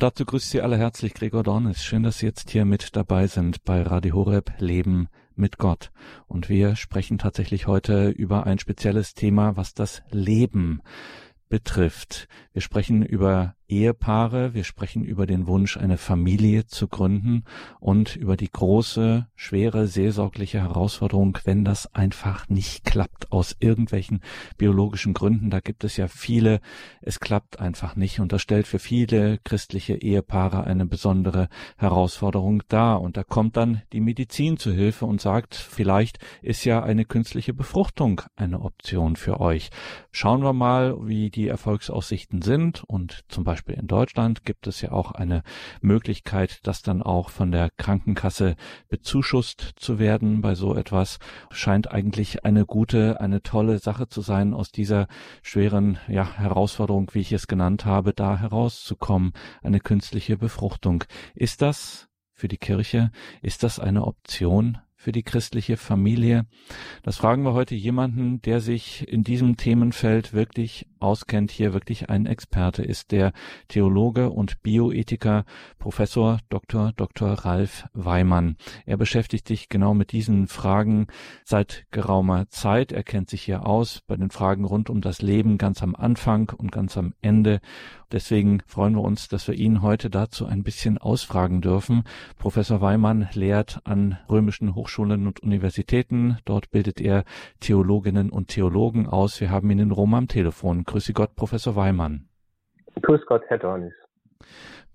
Und dazu grüßt Sie alle herzlich Gregor Dornis. Schön, dass Sie jetzt hier mit dabei sind bei Radio Horeb Leben mit Gott. Und wir sprechen tatsächlich heute über ein spezielles Thema, was das Leben betrifft. Wir sprechen über Ehepaare, wir sprechen über den Wunsch, eine Familie zu gründen und über die große, schwere, seelsorgliche Herausforderung, wenn das einfach nicht klappt, aus irgendwelchen biologischen Gründen. Da gibt es ja viele, es klappt einfach nicht und das stellt für viele christliche Ehepaare eine besondere Herausforderung dar. Und da kommt dann die Medizin zu Hilfe und sagt, vielleicht ist ja eine künstliche Befruchtung eine Option für euch. Schauen wir mal, wie die Erfolgsaussichten sind und zum Beispiel Beispiel in Deutschland gibt es ja auch eine Möglichkeit, das dann auch von der Krankenkasse bezuschusst zu werden bei so etwas. Scheint eigentlich eine gute, eine tolle Sache zu sein, aus dieser schweren ja, Herausforderung, wie ich es genannt habe, da herauszukommen. Eine künstliche Befruchtung. Ist das für die Kirche, ist das eine Option für die christliche Familie? Das fragen wir heute jemanden, der sich in diesem Themenfeld wirklich auskennt, hier wirklich ein Experte ist, der Theologe und Bioethiker Professor Dr. Dr. Ralf Weimann. Er beschäftigt sich genau mit diesen Fragen seit geraumer Zeit. Er kennt sich hier aus bei den Fragen rund um das Leben ganz am Anfang und ganz am Ende Deswegen freuen wir uns, dass wir ihn heute dazu ein bisschen ausfragen dürfen. Professor Weimann lehrt an römischen Hochschulen und Universitäten. Dort bildet er Theologinnen und Theologen aus. Wir haben ihn in Rom am Telefon. Grüße Gott, Professor Weimann. Grüß Gott, Herr Dornis.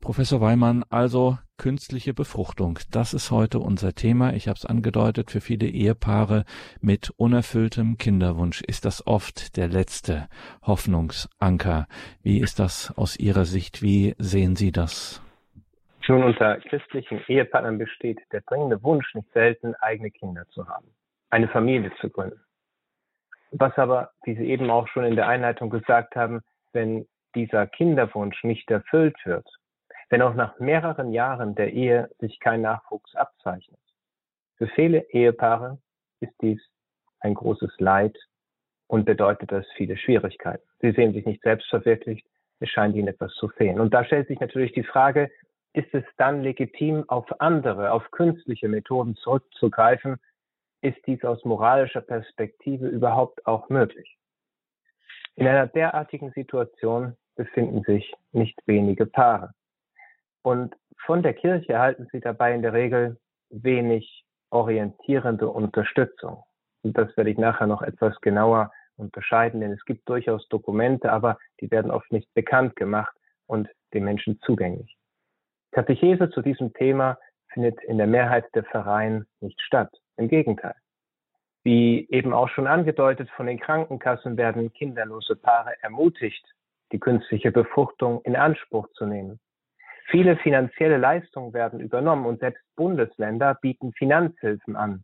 Professor Weimann, also künstliche Befruchtung, das ist heute unser Thema. Ich habe es angedeutet, für viele Ehepaare mit unerfülltem Kinderwunsch ist das oft der letzte Hoffnungsanker. Wie ist das aus Ihrer Sicht? Wie sehen Sie das? Nun, unter christlichen Ehepartnern besteht der dringende Wunsch nicht selten, eigene Kinder zu haben, eine Familie zu gründen. Was aber, wie Sie eben auch schon in der Einleitung gesagt haben, wenn dieser Kinderwunsch nicht erfüllt wird, wenn auch nach mehreren Jahren der Ehe sich kein Nachwuchs abzeichnet. Für viele Ehepaare ist dies ein großes Leid und bedeutet das viele Schwierigkeiten. Sie sehen sich nicht selbst verwirklicht, es scheint ihnen etwas zu fehlen. Und da stellt sich natürlich die Frage, ist es dann legitim, auf andere, auf künstliche Methoden zurückzugreifen? Ist dies aus moralischer Perspektive überhaupt auch möglich? In einer derartigen Situation befinden sich nicht wenige Paare. Und von der Kirche erhalten sie dabei in der Regel wenig orientierende Unterstützung. Und das werde ich nachher noch etwas genauer unterscheiden, denn es gibt durchaus Dokumente, aber die werden oft nicht bekannt gemacht und den Menschen zugänglich. Katechese zu diesem Thema findet in der Mehrheit der Vereine nicht statt. Im Gegenteil. Wie eben auch schon angedeutet, von den Krankenkassen werden kinderlose Paare ermutigt, die künstliche Befruchtung in Anspruch zu nehmen. Viele finanzielle Leistungen werden übernommen und selbst Bundesländer bieten Finanzhilfen an,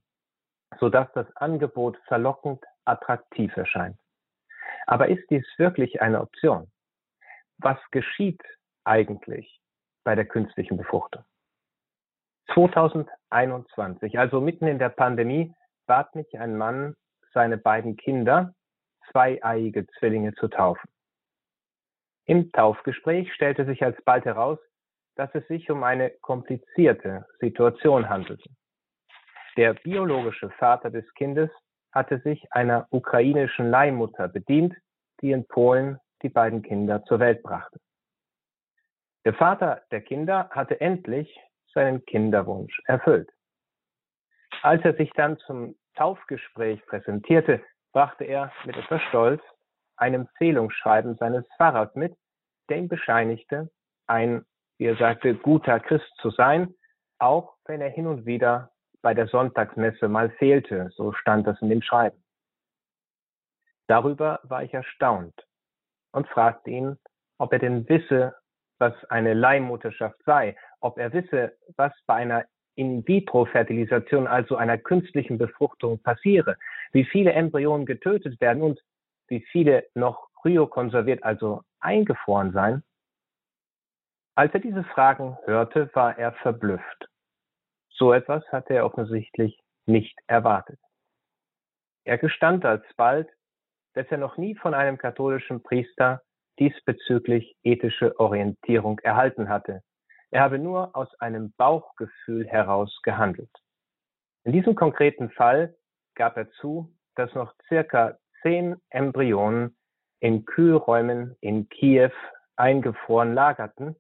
sodass das Angebot verlockend attraktiv erscheint. Aber ist dies wirklich eine Option? Was geschieht eigentlich bei der künstlichen Befruchtung? 2021, also mitten in der Pandemie, bat mich ein Mann, seine beiden Kinder, zweieiige Zwillinge, zu taufen. Im Taufgespräch stellte sich alsbald heraus, dass es sich um eine komplizierte Situation handelte. Der biologische Vater des Kindes hatte sich einer ukrainischen Leihmutter bedient, die in Polen die beiden Kinder zur Welt brachte. Der Vater der Kinder hatte endlich seinen Kinderwunsch erfüllt. Als er sich dann zum Taufgespräch präsentierte, brachte er mit etwas Stolz ein Empfehlungsschreiben seines Pfarrers mit, der ihm bescheinigte, ein wie er sagte, guter Christ zu sein, auch wenn er hin und wieder bei der Sonntagsmesse mal fehlte, so stand das in dem Schreiben. Darüber war ich erstaunt und fragte ihn, ob er denn wisse, was eine Leihmutterschaft sei, ob er wisse, was bei einer In-vitro-Fertilisation, also einer künstlichen Befruchtung, passiere, wie viele Embryonen getötet werden und wie viele noch kryokonserviert, also eingefroren seien. Als er diese Fragen hörte, war er verblüfft. So etwas hatte er offensichtlich nicht erwartet. Er gestand alsbald, dass er noch nie von einem katholischen Priester diesbezüglich ethische Orientierung erhalten hatte, Er habe nur aus einem Bauchgefühl heraus gehandelt. In diesem konkreten Fall gab er zu, dass noch circa zehn Embryonen in Kühlräumen in Kiew eingefroren lagerten,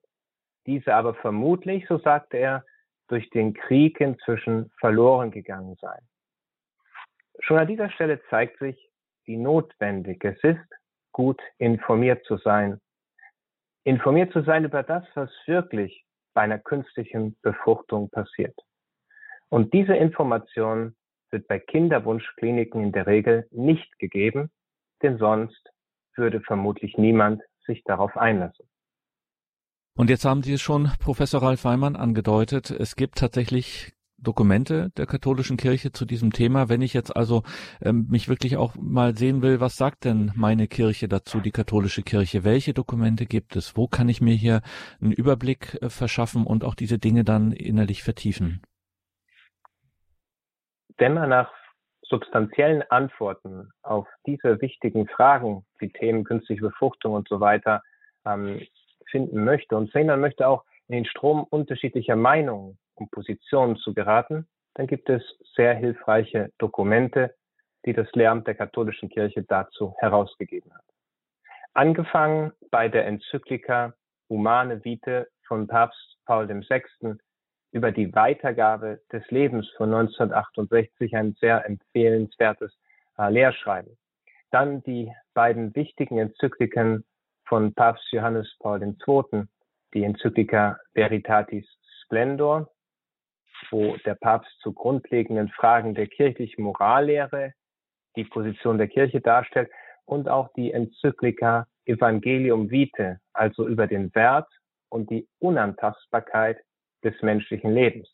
diese aber vermutlich, so sagte er, durch den Krieg inzwischen verloren gegangen seien. Schon an dieser Stelle zeigt sich, wie notwendig es ist, gut informiert zu sein. Informiert zu sein über das, was wirklich bei einer künstlichen Befruchtung passiert. Und diese Information wird bei Kinderwunschkliniken in der Regel nicht gegeben, denn sonst würde vermutlich niemand sich darauf einlassen. Und jetzt haben Sie es schon, Professor Ralf Weimann, angedeutet. Es gibt tatsächlich Dokumente der katholischen Kirche zu diesem Thema. Wenn ich jetzt also ähm, mich wirklich auch mal sehen will, was sagt denn meine Kirche dazu, die katholische Kirche? Welche Dokumente gibt es? Wo kann ich mir hier einen Überblick äh, verschaffen und auch diese Dinge dann innerlich vertiefen? Wenn man nach substanziellen Antworten auf diese wichtigen Fragen, die Themen künstliche Befruchtung und so weiter, ähm, finden möchte und verhindern möchte, auch in den Strom unterschiedlicher Meinungen und Positionen zu geraten, dann gibt es sehr hilfreiche Dokumente, die das Lehramt der katholischen Kirche dazu herausgegeben hat. Angefangen bei der Enzyklika Humane Vitae von Papst Paul VI über die Weitergabe des Lebens von 1968 ein sehr empfehlenswertes äh, Lehrschreiben. Dann die beiden wichtigen Enzykliken von Papst Johannes Paul II., die Enzyklika Veritatis Splendor, wo der Papst zu grundlegenden Fragen der kirchlichen Morallehre die Position der Kirche darstellt und auch die Enzyklika Evangelium Vitae, also über den Wert und die Unantastbarkeit des menschlichen Lebens.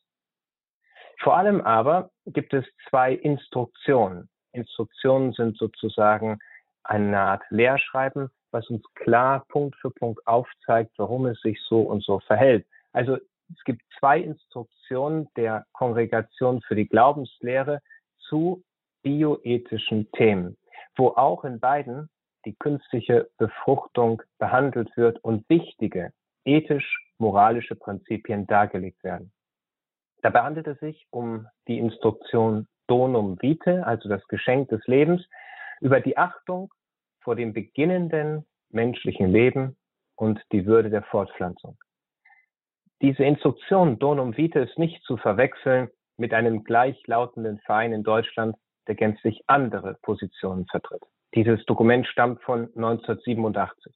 Vor allem aber gibt es zwei Instruktionen. Instruktionen sind sozusagen eine Art Lehrschreiben, was uns klar Punkt für Punkt aufzeigt, warum es sich so und so verhält. Also es gibt zwei Instruktionen der Kongregation für die Glaubenslehre zu bioethischen Themen, wo auch in beiden die künstliche Befruchtung behandelt wird und wichtige ethisch-moralische Prinzipien dargelegt werden. Dabei handelt es sich um die Instruktion Donum Vitae, also das Geschenk des Lebens, über die Achtung vor dem beginnenden menschlichen Leben und die Würde der Fortpflanzung. Diese Instruktion Donum Vitae ist nicht zu verwechseln mit einem gleichlautenden Verein in Deutschland, der gänzlich andere Positionen vertritt. Dieses Dokument stammt von 1987.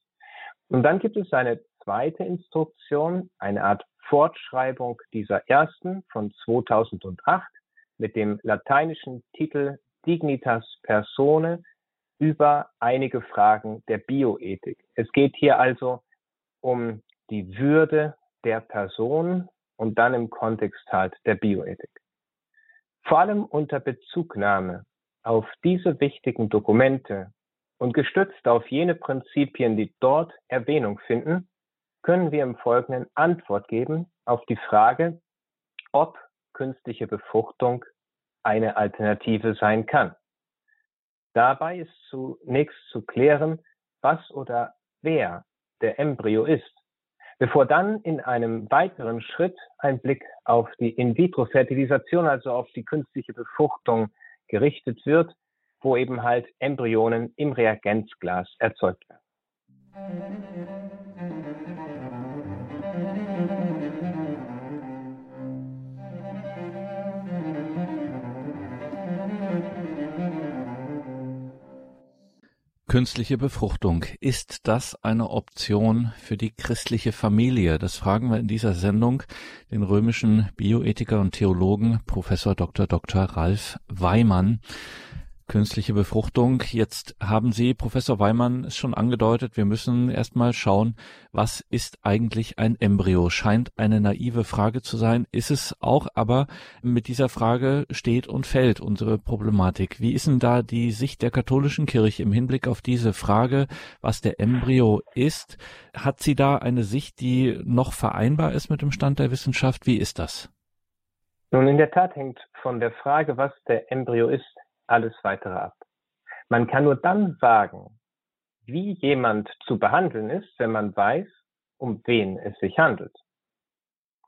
Und dann gibt es eine zweite Instruktion, eine Art Fortschreibung dieser ersten von 2008 mit dem lateinischen Titel Dignitas Persone über einige Fragen der Bioethik. Es geht hier also um die Würde der Person und dann im Kontext halt der Bioethik. Vor allem unter Bezugnahme auf diese wichtigen Dokumente und gestützt auf jene Prinzipien, die dort Erwähnung finden, können wir im Folgenden Antwort geben auf die Frage, ob künstliche Befruchtung eine Alternative sein kann. Dabei ist zunächst zu klären, was oder wer der Embryo ist, bevor dann in einem weiteren Schritt ein Blick auf die In-vitro-Fertilisation, also auf die künstliche Befruchtung gerichtet wird, wo eben halt Embryonen im Reagenzglas erzeugt werden. Künstliche Befruchtung. Ist das eine Option für die christliche Familie? Das fragen wir in dieser Sendung den römischen Bioethiker und Theologen Professor Dr. Dr. Ralf Weimann künstliche Befruchtung. Jetzt haben Sie, Professor Weimann, es schon angedeutet, wir müssen erstmal schauen, was ist eigentlich ein Embryo? Scheint eine naive Frage zu sein, ist es auch, aber mit dieser Frage steht und fällt unsere Problematik. Wie ist denn da die Sicht der katholischen Kirche im Hinblick auf diese Frage, was der Embryo ist? Hat sie da eine Sicht, die noch vereinbar ist mit dem Stand der Wissenschaft? Wie ist das? Nun, in der Tat hängt von der Frage, was der Embryo ist, alles weitere ab. Man kann nur dann sagen, wie jemand zu behandeln ist, wenn man weiß, um wen es sich handelt.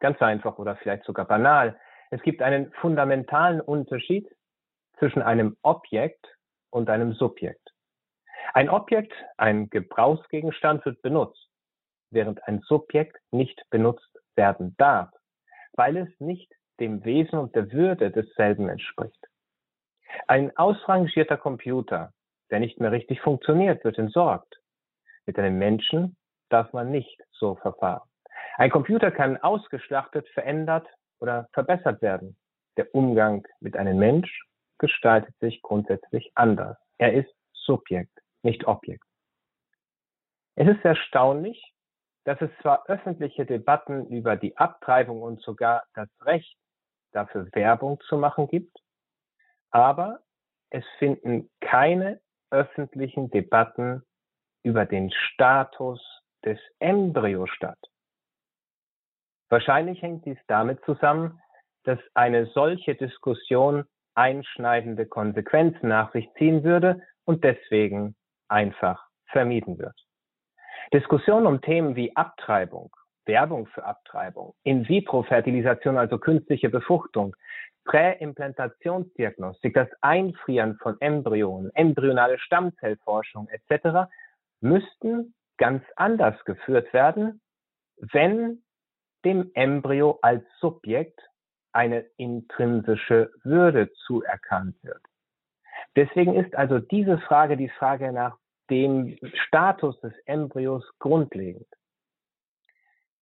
Ganz einfach oder vielleicht sogar banal. Es gibt einen fundamentalen Unterschied zwischen einem Objekt und einem Subjekt. Ein Objekt, ein Gebrauchsgegenstand wird benutzt, während ein Subjekt nicht benutzt werden darf, weil es nicht dem Wesen und der Würde desselben entspricht. Ein ausrangierter Computer, der nicht mehr richtig funktioniert, wird entsorgt. Mit einem Menschen darf man nicht so verfahren. Ein Computer kann ausgeschlachtet, verändert oder verbessert werden. Der Umgang mit einem Mensch gestaltet sich grundsätzlich anders. Er ist Subjekt, nicht Objekt. Es ist erstaunlich, dass es zwar öffentliche Debatten über die Abtreibung und sogar das Recht dafür Werbung zu machen gibt, aber es finden keine öffentlichen Debatten über den Status des Embryos statt. Wahrscheinlich hängt dies damit zusammen, dass eine solche Diskussion einschneidende Konsequenzen nach sich ziehen würde und deswegen einfach vermieden wird. Diskussionen um Themen wie Abtreibung, Werbung für Abtreibung, In-vitro-Fertilisation, also künstliche Befruchtung, Präimplantationsdiagnostik, das Einfrieren von Embryonen, embryonale Stammzellforschung etc. müssten ganz anders geführt werden, wenn dem Embryo als Subjekt eine intrinsische Würde zuerkannt wird. Deswegen ist also diese Frage die Frage nach dem Status des Embryos grundlegend.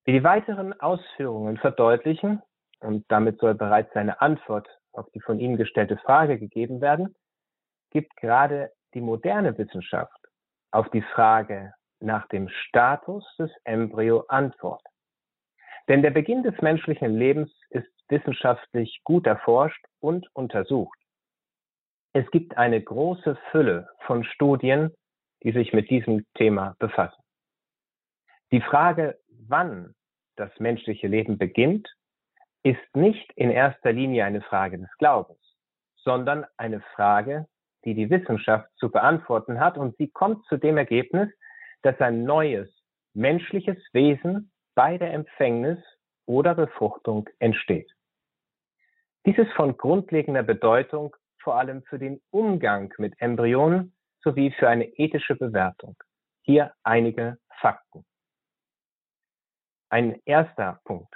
Wie die weiteren Ausführungen verdeutlichen, und damit soll bereits eine Antwort auf die von Ihnen gestellte Frage gegeben werden, gibt gerade die moderne Wissenschaft auf die Frage nach dem Status des Embryo Antwort. Denn der Beginn des menschlichen Lebens ist wissenschaftlich gut erforscht und untersucht. Es gibt eine große Fülle von Studien, die sich mit diesem Thema befassen. Die Frage, wann das menschliche Leben beginnt, ist nicht in erster Linie eine Frage des Glaubens, sondern eine Frage, die die Wissenschaft zu beantworten hat und sie kommt zu dem Ergebnis, dass ein neues menschliches Wesen bei der Empfängnis oder Befruchtung entsteht. Dies ist von grundlegender Bedeutung vor allem für den Umgang mit Embryonen sowie für eine ethische Bewertung. Hier einige Fakten. Ein erster Punkt.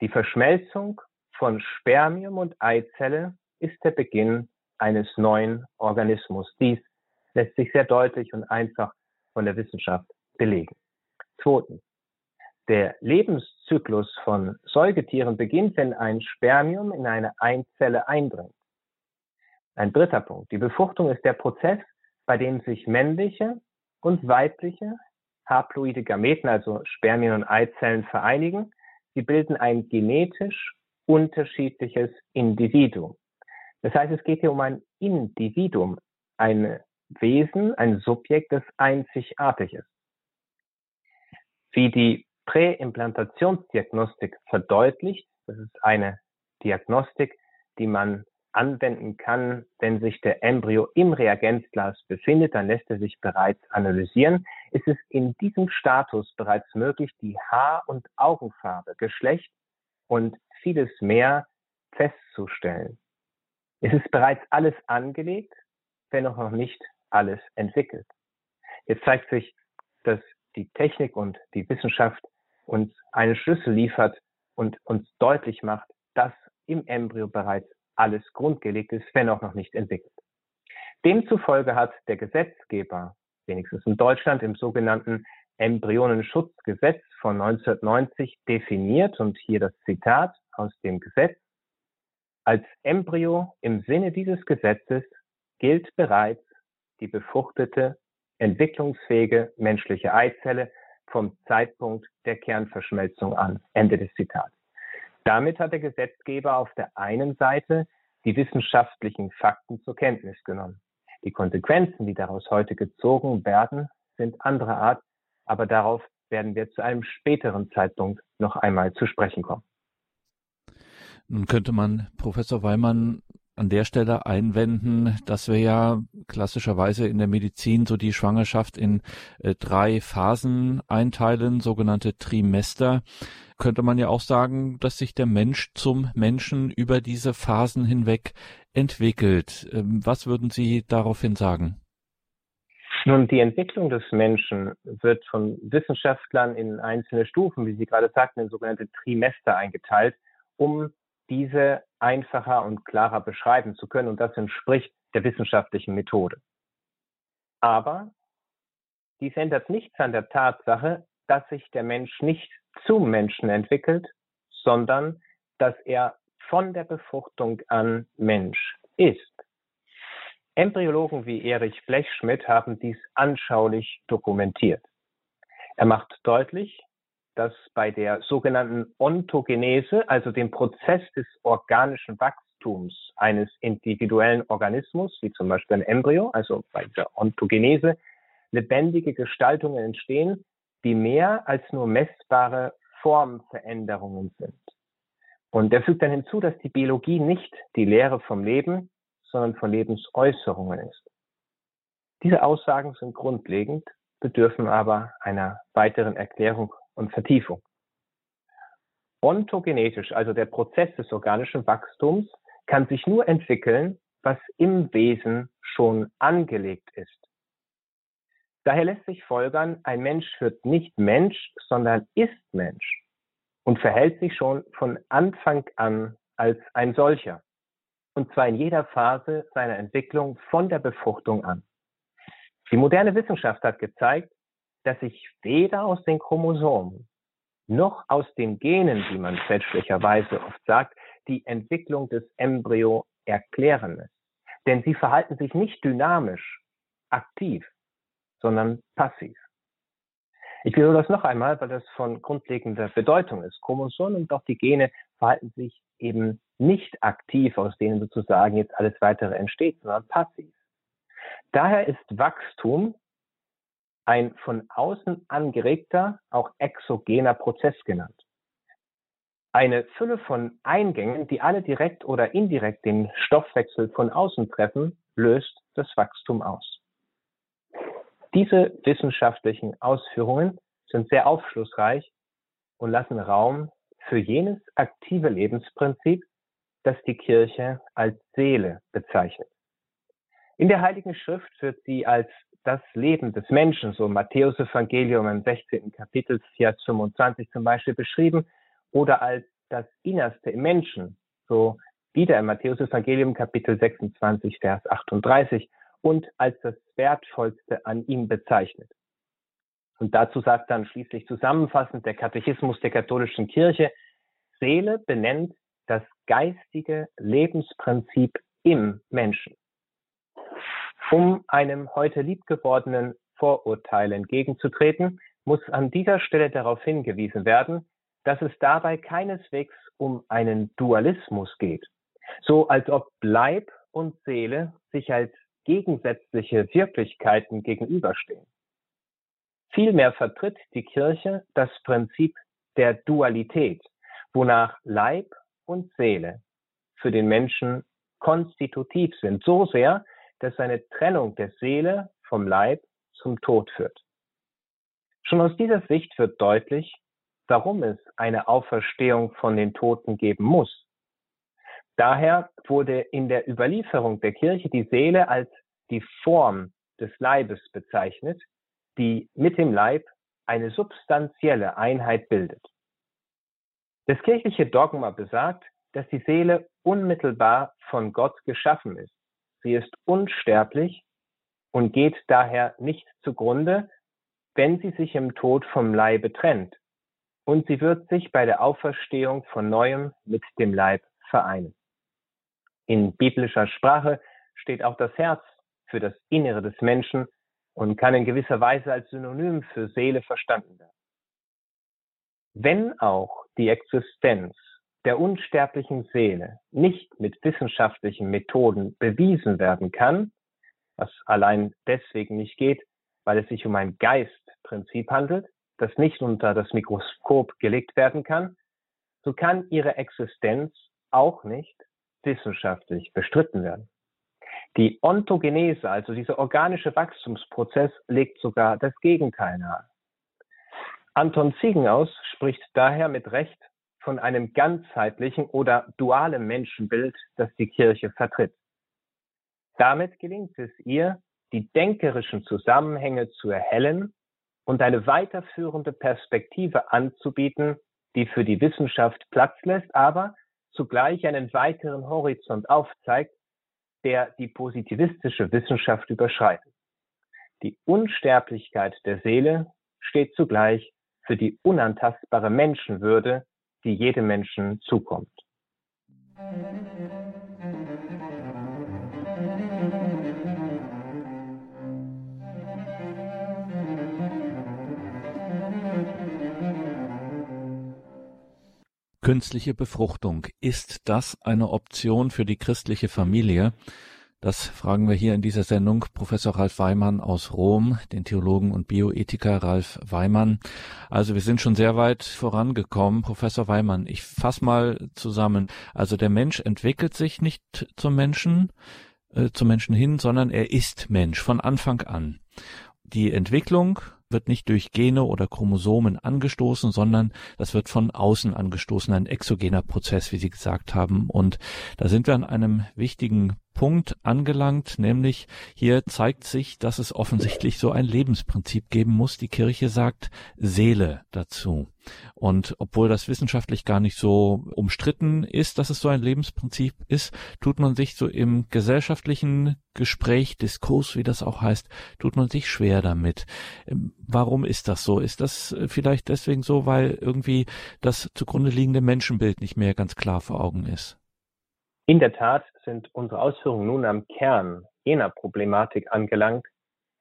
Die Verschmelzung von Spermium und Eizelle ist der Beginn eines neuen Organismus. Dies lässt sich sehr deutlich und einfach von der Wissenschaft belegen. Zweitens. Der Lebenszyklus von Säugetieren beginnt, wenn ein Spermium in eine Einzelle eindringt. Ein dritter Punkt. Die Befruchtung ist der Prozess, bei dem sich männliche und weibliche haploide Gameten, also Spermien und Eizellen, vereinigen. Sie bilden ein genetisch unterschiedliches Individuum. Das heißt, es geht hier um ein Individuum, ein Wesen, ein Subjekt, das einzigartig ist. Wie die Präimplantationsdiagnostik verdeutlicht. Das ist eine Diagnostik, die man anwenden kann, wenn sich der Embryo im Reagenzglas befindet, dann lässt er sich bereits analysieren. Ist es in diesem Status bereits möglich, die Haar- und Augenfarbe, Geschlecht und vieles mehr festzustellen. Es ist bereits alles angelegt, wenn auch noch nicht alles entwickelt. Jetzt zeigt sich, dass die Technik und die Wissenschaft uns einen Schlüssel liefert und uns deutlich macht, dass im Embryo bereits alles grundgelegt ist, wenn auch noch nicht entwickelt. Demzufolge hat der Gesetzgeber, wenigstens in Deutschland, im sogenannten Embryonenschutzgesetz von 1990 definiert, und hier das Zitat aus dem Gesetz, als Embryo im Sinne dieses Gesetzes gilt bereits die befruchtete, entwicklungsfähige menschliche Eizelle vom Zeitpunkt der Kernverschmelzung an. Ende des Zitats. Damit hat der Gesetzgeber auf der einen Seite die wissenschaftlichen Fakten zur Kenntnis genommen. Die Konsequenzen, die daraus heute gezogen werden, sind anderer Art, aber darauf werden wir zu einem späteren Zeitpunkt noch einmal zu sprechen kommen. Nun könnte man, Professor Weimann, an der Stelle einwenden, dass wir ja klassischerweise in der Medizin so die Schwangerschaft in äh, drei Phasen einteilen, sogenannte Trimester. Könnte man ja auch sagen, dass sich der Mensch zum Menschen über diese Phasen hinweg entwickelt. Ähm, was würden Sie daraufhin sagen? Nun, die Entwicklung des Menschen wird von Wissenschaftlern in einzelne Stufen, wie Sie gerade sagten, in sogenannte Trimester eingeteilt, um diese einfacher und klarer beschreiben zu können. Und das entspricht der wissenschaftlichen Methode. Aber dies ändert nichts an der Tatsache, dass sich der Mensch nicht zum Menschen entwickelt, sondern dass er von der Befruchtung an Mensch ist. Embryologen wie Erich Blechschmidt haben dies anschaulich dokumentiert. Er macht deutlich, dass bei der sogenannten Ontogenese, also dem Prozess des organischen Wachstums eines individuellen Organismus, wie zum Beispiel ein Embryo, also bei dieser Ontogenese, lebendige Gestaltungen entstehen, die mehr als nur messbare Formveränderungen sind. Und er fügt dann hinzu, dass die Biologie nicht die Lehre vom Leben, sondern von Lebensäußerungen ist. Diese Aussagen sind grundlegend, bedürfen aber einer weiteren Erklärung und Vertiefung. Ontogenetisch, also der Prozess des organischen Wachstums, kann sich nur entwickeln, was im Wesen schon angelegt ist. Daher lässt sich folgern, ein Mensch wird nicht Mensch, sondern ist Mensch und verhält sich schon von Anfang an als ein solcher. Und zwar in jeder Phase seiner Entwicklung von der Befruchtung an. Die moderne Wissenschaft hat gezeigt, dass sich weder aus den Chromosomen noch aus den Genen, wie man fälschlicherweise oft sagt, die Entwicklung des Embryo erklären lässt. Denn sie verhalten sich nicht dynamisch, aktiv, sondern passiv. Ich wiederhole das noch einmal, weil das von grundlegender Bedeutung ist. Chromosomen und auch die Gene verhalten sich eben nicht aktiv, aus denen sozusagen jetzt alles weitere entsteht, sondern passiv. Daher ist Wachstum ein von außen angeregter, auch exogener Prozess genannt. Eine Fülle von Eingängen, die alle direkt oder indirekt den Stoffwechsel von außen treffen, löst das Wachstum aus. Diese wissenschaftlichen Ausführungen sind sehr aufschlussreich und lassen Raum für jenes aktive Lebensprinzip, das die Kirche als Seele bezeichnet. In der Heiligen Schrift wird sie als das Leben des Menschen, so Matthäus Evangelium im 16. Kapitel, Vers 25 zum Beispiel beschrieben, oder als das Innerste im Menschen, so wieder im Matthäus Evangelium Kapitel 26, Vers 38 und als das Wertvollste an ihm bezeichnet. Und dazu sagt dann schließlich zusammenfassend der Katechismus der katholischen Kirche, Seele benennt das geistige Lebensprinzip im Menschen um einem heute liebgewordenen Vorurteil entgegenzutreten, muss an dieser Stelle darauf hingewiesen werden, dass es dabei keineswegs um einen Dualismus geht, so als ob Leib und Seele sich als gegensätzliche Wirklichkeiten gegenüberstehen. Vielmehr vertritt die Kirche das Prinzip der Dualität, wonach Leib und Seele für den Menschen konstitutiv sind, so sehr, dass eine Trennung der Seele vom Leib zum Tod führt. Schon aus dieser Sicht wird deutlich, warum es eine Auferstehung von den Toten geben muss. Daher wurde in der Überlieferung der Kirche die Seele als die Form des Leibes bezeichnet, die mit dem Leib eine substanzielle Einheit bildet. Das kirchliche Dogma besagt, dass die Seele unmittelbar von Gott geschaffen ist Sie ist unsterblich und geht daher nicht zugrunde, wenn sie sich im Tod vom Leibe trennt. Und sie wird sich bei der Auferstehung von neuem mit dem Leib vereinen. In biblischer Sprache steht auch das Herz für das Innere des Menschen und kann in gewisser Weise als Synonym für Seele verstanden werden. Wenn auch die Existenz der unsterblichen Seele nicht mit wissenschaftlichen Methoden bewiesen werden kann, was allein deswegen nicht geht, weil es sich um ein Geistprinzip handelt, das nicht unter das Mikroskop gelegt werden kann, so kann ihre Existenz auch nicht wissenschaftlich bestritten werden. Die Ontogenese, also dieser organische Wachstumsprozess, legt sogar das Gegenteil nahe. Anton Ziegenhaus spricht daher mit Recht von einem ganzheitlichen oder dualen Menschenbild, das die Kirche vertritt. Damit gelingt es ihr, die denkerischen Zusammenhänge zu erhellen und eine weiterführende Perspektive anzubieten, die für die Wissenschaft Platz lässt, aber zugleich einen weiteren Horizont aufzeigt, der die positivistische Wissenschaft überschreitet. Die Unsterblichkeit der Seele steht zugleich für die unantastbare Menschenwürde, die jedem Menschen zukommt. Künstliche Befruchtung. Ist das eine Option für die christliche Familie? Das fragen wir hier in dieser Sendung Professor Ralf Weimann aus Rom, den Theologen und Bioethiker Ralf Weimann. Also wir sind schon sehr weit vorangekommen. Professor Weimann, ich fasse mal zusammen. Also der Mensch entwickelt sich nicht zum Menschen, äh, zum Menschen hin, sondern er ist Mensch von Anfang an. Die Entwicklung wird nicht durch Gene oder Chromosomen angestoßen, sondern das wird von außen angestoßen, ein exogener Prozess, wie Sie gesagt haben. Und da sind wir an einem wichtigen Punkt angelangt, nämlich hier zeigt sich, dass es offensichtlich so ein Lebensprinzip geben muss. Die Kirche sagt Seele dazu. Und obwohl das wissenschaftlich gar nicht so umstritten ist, dass es so ein Lebensprinzip ist, tut man sich so im gesellschaftlichen Gespräch, Diskurs, wie das auch heißt, tut man sich schwer damit. Ähm, warum ist das so? Ist das äh, vielleicht deswegen so, weil irgendwie das zugrunde liegende Menschenbild nicht mehr ganz klar vor Augen ist? In der Tat sind unsere Ausführungen nun am Kern jener Problematik angelangt,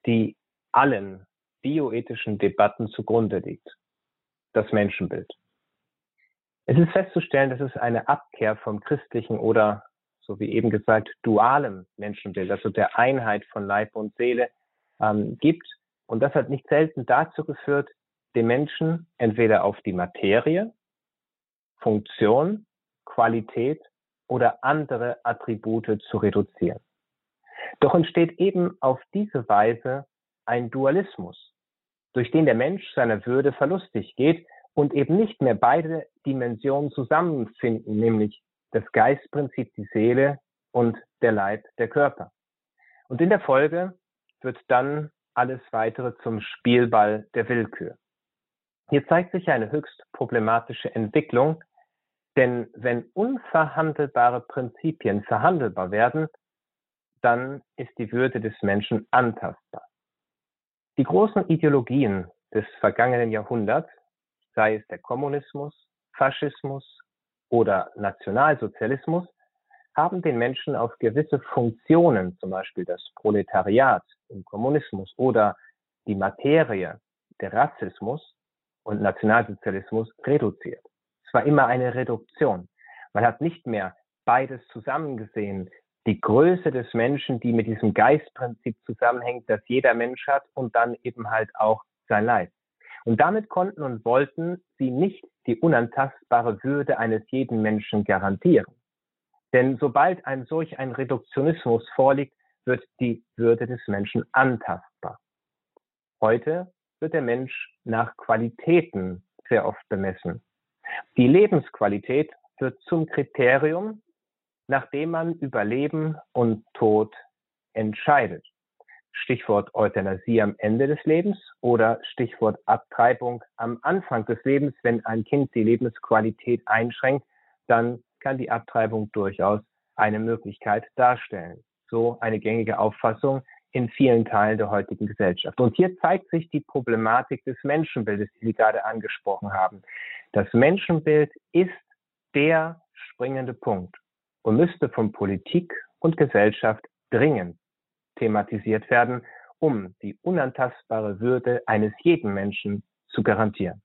die allen bioethischen Debatten zugrunde liegt. Das Menschenbild. Es ist festzustellen, dass es eine Abkehr vom christlichen oder, so wie eben gesagt, dualem Menschenbild, also der Einheit von Leib und Seele, ähm, gibt. Und das hat nicht selten dazu geführt, den Menschen entweder auf die Materie, Funktion, Qualität oder andere Attribute zu reduzieren. Doch entsteht eben auf diese Weise ein Dualismus, durch den der Mensch seiner Würde verlustig geht und eben nicht mehr beide Dimensionen zusammenfinden, nämlich das Geistprinzip, die Seele und der Leib, der Körper. Und in der Folge wird dann alles weitere zum Spielball der Willkür. Hier zeigt sich eine höchst problematische Entwicklung, denn wenn unverhandelbare Prinzipien verhandelbar werden, dann ist die Würde des Menschen antastbar. Die großen Ideologien des vergangenen Jahrhunderts, sei es der Kommunismus, Faschismus oder Nationalsozialismus, haben den Menschen auf gewisse Funktionen, zum Beispiel das Proletariat im Kommunismus oder die Materie, der Rassismus und Nationalsozialismus reduziert. Es war immer eine Reduktion. Man hat nicht mehr beides zusammengesehen. Die Größe des Menschen, die mit diesem Geistprinzip zusammenhängt, das jeder Mensch hat und dann eben halt auch sein Leid. Und damit konnten und wollten sie nicht die unantastbare Würde eines jeden Menschen garantieren. Denn sobald ein solch ein Reduktionismus vorliegt, wird die Würde des Menschen antastbar. Heute wird der Mensch nach Qualitäten sehr oft bemessen. Die Lebensqualität wird zum Kriterium, nach dem man über Leben und Tod entscheidet. Stichwort Euthanasie am Ende des Lebens oder Stichwort Abtreibung am Anfang des Lebens. Wenn ein Kind die Lebensqualität einschränkt, dann kann die Abtreibung durchaus eine Möglichkeit darstellen. So eine gängige Auffassung in vielen Teilen der heutigen Gesellschaft. Und hier zeigt sich die Problematik des Menschenbildes, die Sie gerade angesprochen haben. Das Menschenbild ist der springende Punkt und müsste von Politik und Gesellschaft dringend thematisiert werden, um die unantastbare Würde eines jeden Menschen zu garantieren.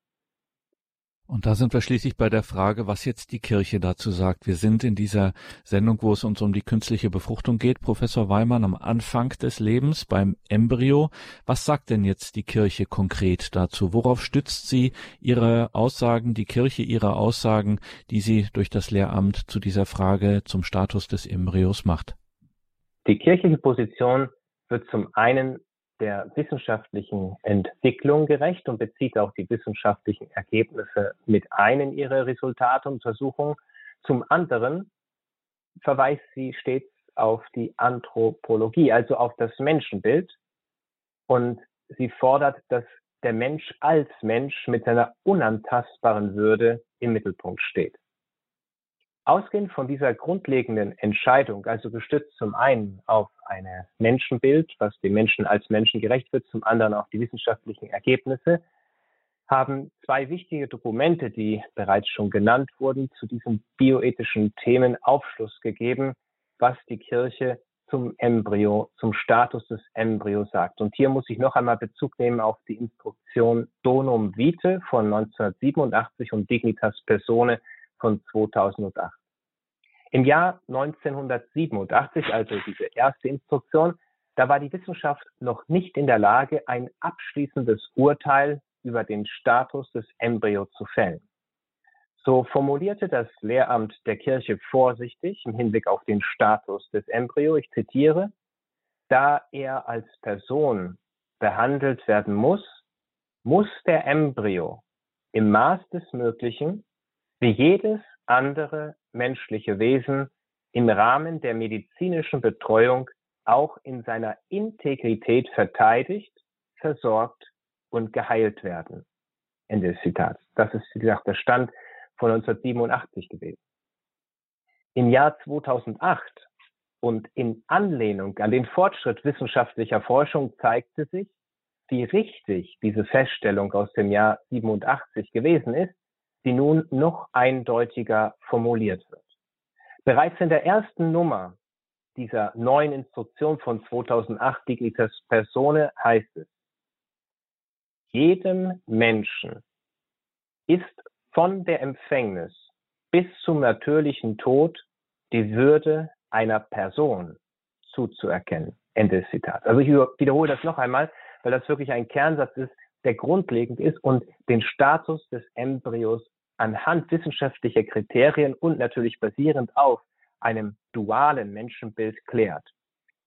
Und da sind wir schließlich bei der Frage, was jetzt die Kirche dazu sagt. Wir sind in dieser Sendung, wo es uns um die künstliche Befruchtung geht. Professor Weimann am Anfang des Lebens beim Embryo. Was sagt denn jetzt die Kirche konkret dazu? Worauf stützt sie ihre Aussagen, die Kirche ihre Aussagen, die sie durch das Lehramt zu dieser Frage zum Status des Embryos macht? Die kirchliche Position wird zum einen der wissenschaftlichen Entwicklung gerecht und bezieht auch die wissenschaftlichen Ergebnisse mit ein in ihre Resultate und Untersuchungen. Zum anderen verweist sie stets auf die Anthropologie, also auf das Menschenbild. Und sie fordert, dass der Mensch als Mensch mit seiner unantastbaren Würde im Mittelpunkt steht. Ausgehend von dieser grundlegenden Entscheidung, also gestützt zum einen auf ein Menschenbild, was dem Menschen als Menschen gerecht wird, zum anderen auf die wissenschaftlichen Ergebnisse, haben zwei wichtige Dokumente, die bereits schon genannt wurden, zu diesen bioethischen Themen Aufschluss gegeben, was die Kirche zum Embryo, zum Status des Embryos sagt. Und hier muss ich noch einmal Bezug nehmen auf die Instruktion Donum Vitae von 1987 und Dignitas Persone von 2008. Im Jahr 1987, also diese erste Instruktion, da war die Wissenschaft noch nicht in der Lage, ein abschließendes Urteil über den Status des Embryo zu fällen. So formulierte das Lehramt der Kirche vorsichtig im Hinblick auf den Status des Embryo, ich zitiere, da er als Person behandelt werden muss, muss der Embryo im Maß des Möglichen wie jedes andere menschliche Wesen im Rahmen der medizinischen Betreuung auch in seiner Integrität verteidigt, versorgt und geheilt werden. Ende des Zitats. Das ist, wie gesagt, der Stand von 1987 gewesen. Im Jahr 2008 und in Anlehnung an den Fortschritt wissenschaftlicher Forschung zeigte sich, wie richtig diese Feststellung aus dem Jahr 87 gewesen ist, die nun noch eindeutiger formuliert wird. Bereits in der ersten Nummer dieser neuen Instruktion von 2008 Dignitas Persone heißt es, jedem Menschen ist von der Empfängnis bis zum natürlichen Tod die Würde einer Person zuzuerkennen. Ende des Zitats. Also ich wiederhole das noch einmal, weil das wirklich ein Kernsatz ist, der grundlegend ist und den Status des Embryos anhand wissenschaftlicher Kriterien und natürlich basierend auf einem dualen Menschenbild klärt.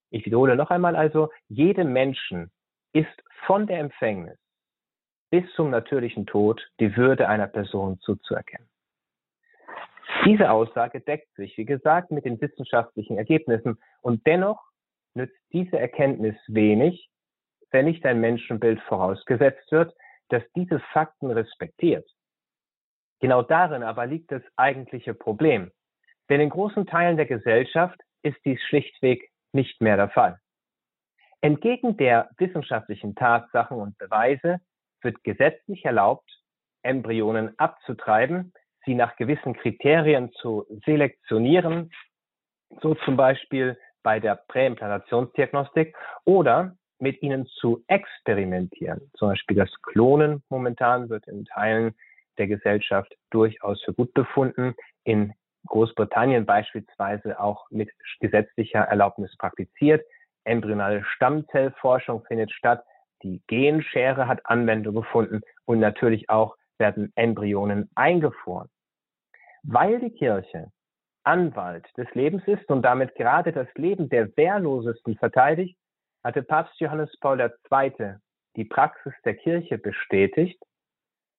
Ich wiederhole noch einmal also, jedem Menschen ist von der Empfängnis bis zum natürlichen Tod die Würde einer Person zuzuerkennen. Diese Aussage deckt sich, wie gesagt, mit den wissenschaftlichen Ergebnissen und dennoch nützt diese Erkenntnis wenig, wenn nicht ein Menschenbild vorausgesetzt wird, das diese Fakten respektiert. Genau darin aber liegt das eigentliche Problem. Denn in großen Teilen der Gesellschaft ist dies schlichtweg nicht mehr der Fall. Entgegen der wissenschaftlichen Tatsachen und Beweise wird gesetzlich erlaubt, Embryonen abzutreiben, sie nach gewissen Kriterien zu selektionieren, so zum Beispiel bei der Präimplantationsdiagnostik oder mit ihnen zu experimentieren. Zum Beispiel das Klonen momentan wird in Teilen der Gesellschaft durchaus für gut befunden. In Großbritannien beispielsweise auch mit gesetzlicher Erlaubnis praktiziert. Embryonale Stammzellforschung findet statt. Die Genschere hat Anwendung gefunden und natürlich auch werden Embryonen eingefroren. Weil die Kirche Anwalt des Lebens ist und damit gerade das Leben der Wehrlosesten verteidigt, hatte Papst Johannes Paul II. die Praxis der Kirche bestätigt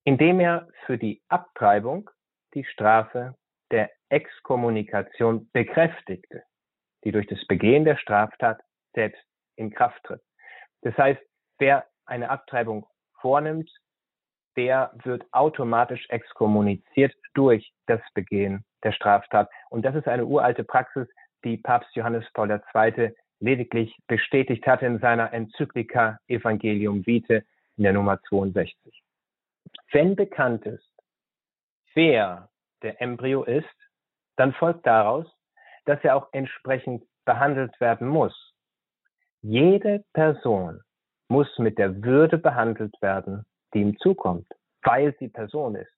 indem er für die Abtreibung die Strafe der Exkommunikation bekräftigte, die durch das Begehen der Straftat selbst in Kraft tritt. Das heißt, wer eine Abtreibung vornimmt, der wird automatisch exkommuniziert durch das Begehen der Straftat. Und das ist eine uralte Praxis, die Papst Johannes Paul II. Lediglich bestätigt hat in seiner Enzyklika Evangelium Vitae in der Nummer 62. Wenn bekannt ist, wer der Embryo ist, dann folgt daraus, dass er auch entsprechend behandelt werden muss. Jede Person muss mit der Würde behandelt werden, die ihm zukommt, weil sie Person ist.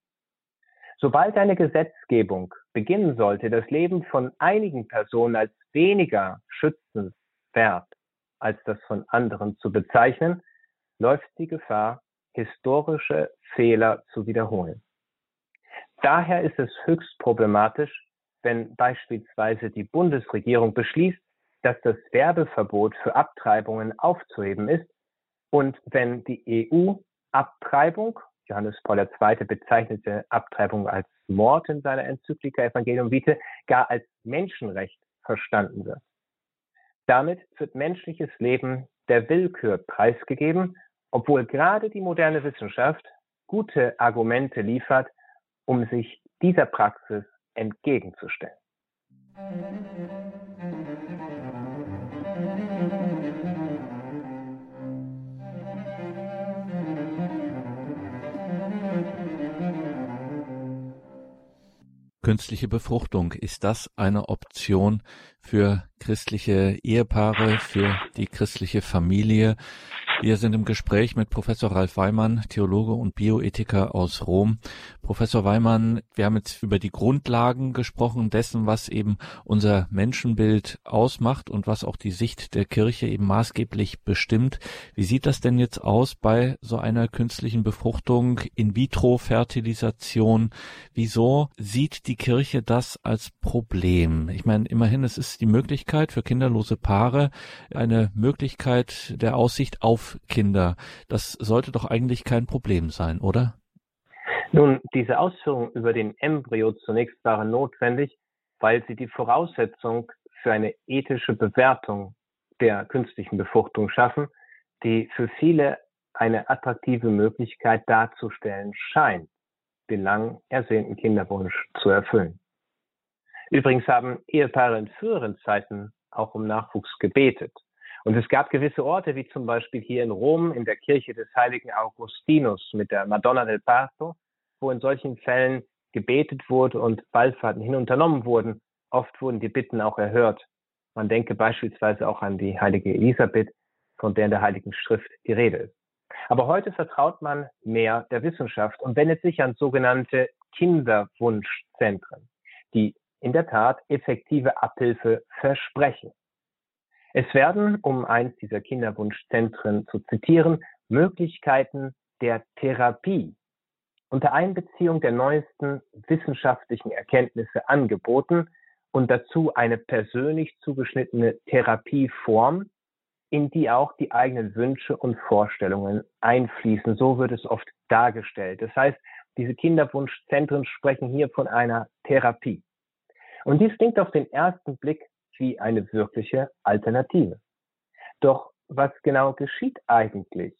Sobald eine Gesetzgebung beginnen sollte, das Leben von einigen Personen als weniger schützenswert als das von anderen zu bezeichnen, läuft die Gefahr, historische Fehler zu wiederholen. Daher ist es höchst problematisch, wenn beispielsweise die Bundesregierung beschließt, dass das Werbeverbot für Abtreibungen aufzuheben ist, Und wenn die EU Abtreibung, Johannes Paul II. bezeichnete Abtreibung als Mord in seiner Enzyklika Evangelium Vitae, gar als Menschenrecht verstanden wird. Damit wird menschliches Leben der Willkür preisgegeben, obwohl gerade die moderne Wissenschaft gute Argumente liefert, um sich dieser Praxis entgegenzustellen. Künstliche Befruchtung, ist das eine Option für christliche Ehepaare, für die christliche Familie? Wir sind im Gespräch mit Professor Ralf Weimann, Theologe und Bioethiker aus Rom. Professor Weimann, wir haben jetzt über die Grundlagen gesprochen dessen, was eben unser Menschenbild ausmacht und was auch die Sicht der Kirche eben maßgeblich bestimmt. Wie sieht das denn jetzt aus bei so einer künstlichen Befruchtung, In-vitro-Fertilisation? Wieso sieht die Kirche das als Problem? Ich meine, immerhin, es ist die Möglichkeit für kinderlose Paare, eine Möglichkeit der Aussicht auf Kinder. Das sollte doch eigentlich kein Problem sein, oder? Nun, diese Ausführungen über den Embryo zunächst waren notwendig, weil sie die Voraussetzung für eine ethische Bewertung der künstlichen Befruchtung schaffen, die für viele eine attraktive Möglichkeit darzustellen scheint, den lang ersehnten Kinderwunsch zu erfüllen. Übrigens haben Ehepaare in früheren Zeiten auch um Nachwuchs gebetet. Und es gab gewisse Orte, wie zum Beispiel hier in Rom in der Kirche des heiligen Augustinus mit der Madonna del Parto, wo in solchen Fällen gebetet wurde und Wallfahrten hin unternommen wurden. Oft wurden die Bitten auch erhört. Man denke beispielsweise auch an die heilige Elisabeth, von der in der heiligen Schrift die Rede ist. Aber heute vertraut man mehr der Wissenschaft und wendet sich an sogenannte Kinderwunschzentren, die in der Tat effektive Abhilfe versprechen. Es werden, um eins dieser Kinderwunschzentren zu zitieren, Möglichkeiten der Therapie unter Einbeziehung der neuesten wissenschaftlichen Erkenntnisse angeboten und dazu eine persönlich zugeschnittene Therapieform, in die auch die eigenen Wünsche und Vorstellungen einfließen. So wird es oft dargestellt. Das heißt, diese Kinderwunschzentren sprechen hier von einer Therapie. Und dies klingt auf den ersten Blick wie eine wirkliche Alternative. Doch was genau geschieht eigentlich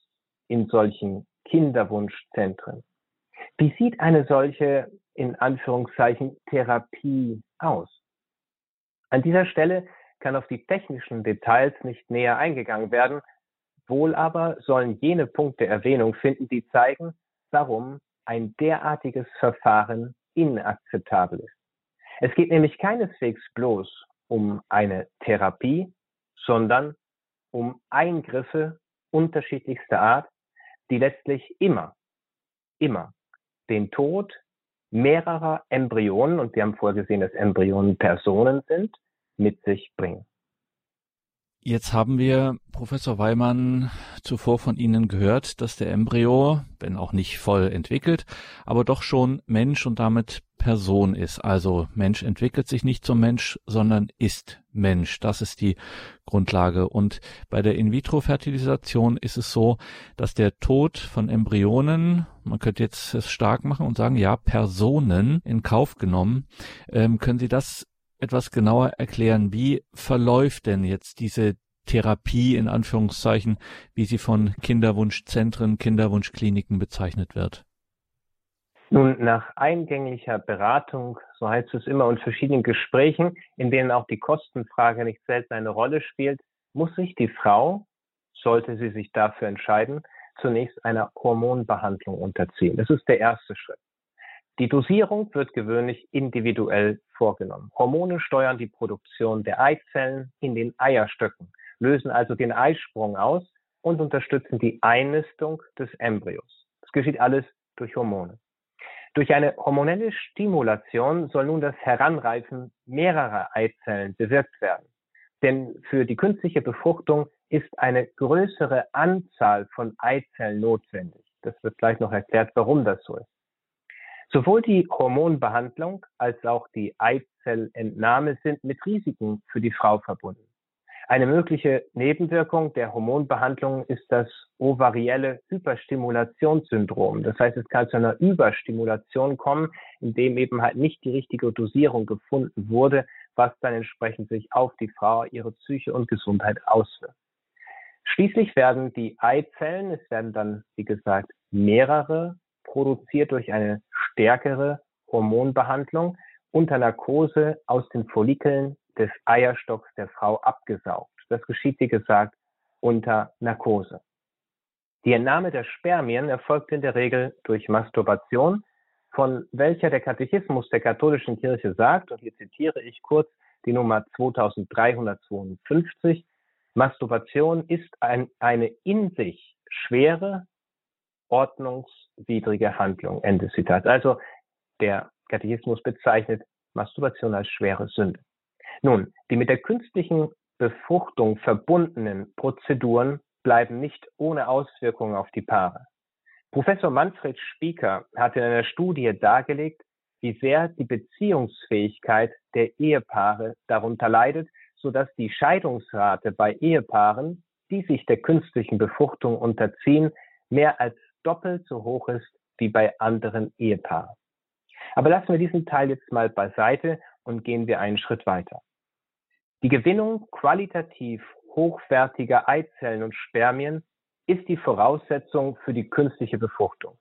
in solchen Kinderwunschzentren? Wie sieht eine solche in Anführungszeichen Therapie aus? An dieser Stelle kann auf die technischen Details nicht näher eingegangen werden, wohl aber sollen jene Punkte Erwähnung finden, die zeigen, warum ein derartiges Verfahren inakzeptabel ist. Es geht nämlich keineswegs bloß um eine Therapie, sondern um Eingriffe unterschiedlichster Art, die letztlich immer, immer den Tod mehrerer Embryonen, und wir haben vorgesehen, dass Embryonen Personen sind, mit sich bringen. Jetzt haben wir, Professor Weimann, zuvor von Ihnen gehört, dass der Embryo, wenn auch nicht voll entwickelt, aber doch schon Mensch und damit Person ist. Also Mensch entwickelt sich nicht zum Mensch, sondern ist Mensch. Das ist die Grundlage. Und bei der In-vitro-Fertilisation ist es so, dass der Tod von Embryonen, man könnte jetzt es stark machen und sagen, ja, Personen in Kauf genommen. Ähm, können Sie das etwas genauer erklären, wie verläuft denn jetzt diese Therapie in Anführungszeichen, wie sie von Kinderwunschzentren, Kinderwunschkliniken bezeichnet wird? Nun, nach eingänglicher Beratung, so heißt es immer, und verschiedenen Gesprächen, in denen auch die Kostenfrage nicht selten eine Rolle spielt, muss sich die Frau, sollte sie sich dafür entscheiden, zunächst einer Hormonbehandlung unterziehen. Das ist der erste Schritt. Die Dosierung wird gewöhnlich individuell vorgenommen. Hormone steuern die Produktion der Eizellen in den Eierstöcken, lösen also den Eisprung aus und unterstützen die Einnistung des Embryos. Das geschieht alles durch Hormone. Durch eine hormonelle Stimulation soll nun das Heranreifen mehrerer Eizellen bewirkt werden. Denn für die künstliche Befruchtung ist eine größere Anzahl von Eizellen notwendig. Das wird gleich noch erklärt, warum das so ist. Sowohl die Hormonbehandlung als auch die Eizellentnahme sind mit Risiken für die Frau verbunden. Eine mögliche Nebenwirkung der Hormonbehandlung ist das ovarielle Hyperstimulationssyndrom. Das heißt, es kann zu einer Überstimulation kommen, indem eben halt nicht die richtige Dosierung gefunden wurde, was dann entsprechend sich auf die Frau, ihre Psyche und Gesundheit auswirkt. Schließlich werden die Eizellen, es werden dann, wie gesagt, mehrere produziert durch eine stärkere Hormonbehandlung unter Narkose aus den Follikeln des Eierstocks der Frau abgesaugt. Das geschieht, wie gesagt, unter Narkose. Die Entnahme der Spermien erfolgt in der Regel durch Masturbation, von welcher der Katechismus der katholischen Kirche sagt, und hier zitiere ich kurz die Nummer 2352, Masturbation ist ein, eine in sich schwere, ordnungswidrige Handlung. Ende Zitat. Also der Katechismus bezeichnet Masturbation als schwere Sünde. Nun, die mit der künstlichen Befruchtung verbundenen Prozeduren bleiben nicht ohne Auswirkungen auf die Paare. Professor Manfred Spieker hat in einer Studie dargelegt, wie sehr die Beziehungsfähigkeit der Ehepaare darunter leidet, sodass die Scheidungsrate bei Ehepaaren, die sich der künstlichen Befruchtung unterziehen, mehr als doppelt so hoch ist wie bei anderen Ehepaaren. Aber lassen wir diesen Teil jetzt mal beiseite und gehen wir einen Schritt weiter. Die Gewinnung qualitativ hochwertiger Eizellen und Spermien ist die Voraussetzung für die künstliche Befruchtung.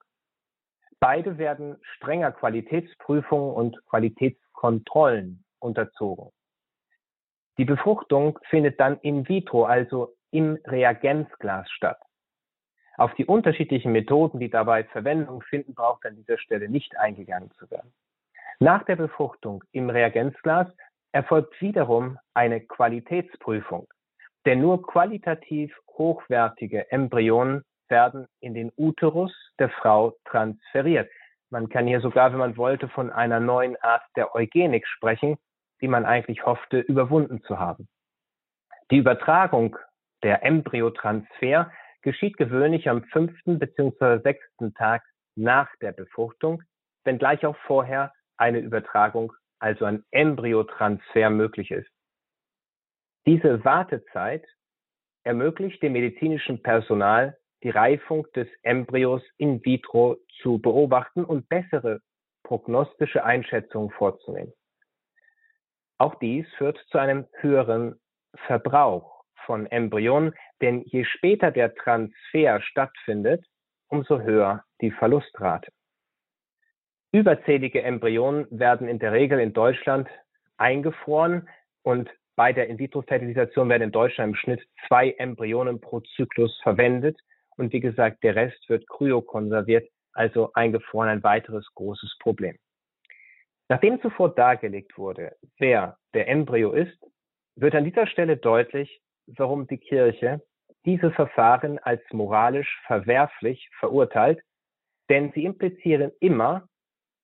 Beide werden strenger Qualitätsprüfungen und Qualitätskontrollen unterzogen. Die Befruchtung findet dann in vitro, also im Reagenzglas statt. Auf die unterschiedlichen Methoden, die dabei Verwendung finden, braucht an dieser Stelle nicht eingegangen zu werden. Nach der Befruchtung im Reagenzglas erfolgt wiederum eine Qualitätsprüfung, denn nur qualitativ hochwertige Embryonen werden in den Uterus der Frau transferiert. Man kann hier sogar, wenn man wollte, von einer neuen Art der Eugenik sprechen, die man eigentlich hoffte, überwunden zu haben. Die Übertragung, der Embryotransfer, geschieht gewöhnlich am fünften bzw. sechsten Tag nach der Befruchtung, wenngleich auch vorher eine Übertragung also ein Embryotransfer möglich ist. Diese Wartezeit ermöglicht dem medizinischen Personal die Reifung des Embryos in vitro zu beobachten und bessere prognostische Einschätzungen vorzunehmen. Auch dies führt zu einem höheren Verbrauch von Embryonen, denn je später der Transfer stattfindet, umso höher die Verlustrate. Überzählige Embryonen werden in der Regel in Deutschland eingefroren und bei der In-vitro-Fertilisation werden in Deutschland im Schnitt zwei Embryonen pro Zyklus verwendet. Und wie gesagt, der Rest wird kryokonserviert, also eingefroren, ein weiteres großes Problem. Nachdem zuvor dargelegt wurde, wer der Embryo ist, wird an dieser Stelle deutlich, warum die Kirche diese Verfahren als moralisch verwerflich verurteilt, denn sie implizieren immer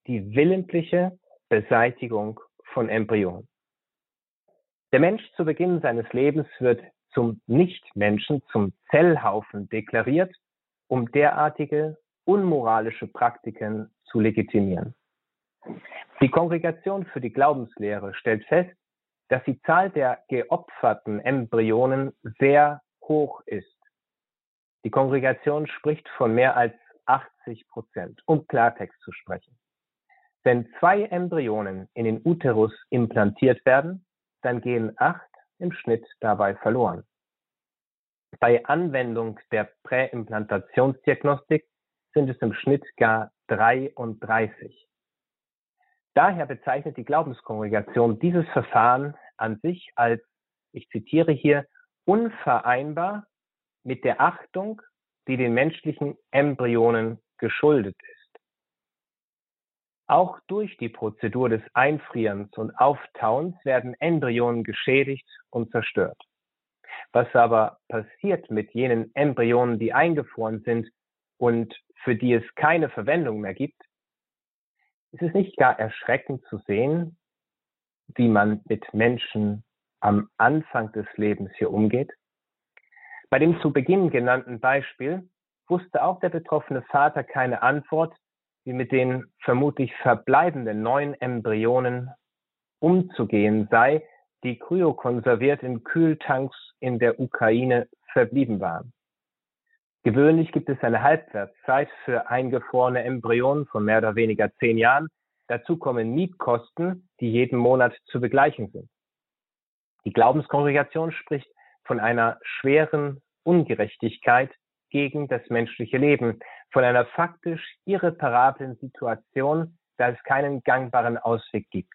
die willentliche Beseitigung von Embryonen. Der Mensch zu Beginn seines Lebens wird zum Nichtmenschen, zum Zellhaufen deklariert, um derartige unmoralische Praktiken zu legitimieren. Die Kongregation für die Glaubenslehre stellt fest, dass die Zahl der geopferten Embryonen sehr hoch ist. Die Kongregation spricht von mehr als 80 Prozent, um Klartext zu sprechen. Wenn zwei Embryonen in den Uterus implantiert werden, dann gehen acht im Schnitt dabei verloren. Bei Anwendung der Präimplantationsdiagnostik sind es im Schnitt gar 33. Daher bezeichnet die Glaubenskongregation dieses Verfahren an sich als, ich zitiere hier, unvereinbar mit der Achtung, die den menschlichen Embryonen geschuldet ist. Auch durch die Prozedur des Einfrierens und Auftauens werden Embryonen geschädigt und zerstört. Was aber passiert mit jenen Embryonen, die eingefroren sind und für die es keine Verwendung mehr gibt? Ist es nicht gar erschreckend zu sehen, wie man mit Menschen am Anfang des Lebens hier umgeht? Bei dem zu Beginn genannten Beispiel wusste auch der betroffene Vater keine Antwort, wie mit den vermutlich verbleibenden neuen Embryonen umzugehen sei, die kryokonserviert in Kühltanks in der Ukraine verblieben waren. Gewöhnlich gibt es eine Halbwertszeit für eingefrorene Embryonen von mehr oder weniger zehn Jahren. Dazu kommen Mietkosten, die jeden Monat zu begleichen sind. Die Glaubenskongregation spricht von einer schweren Ungerechtigkeit gegen das menschliche Leben, von einer faktisch irreparablen Situation, da es keinen gangbaren Ausweg gibt.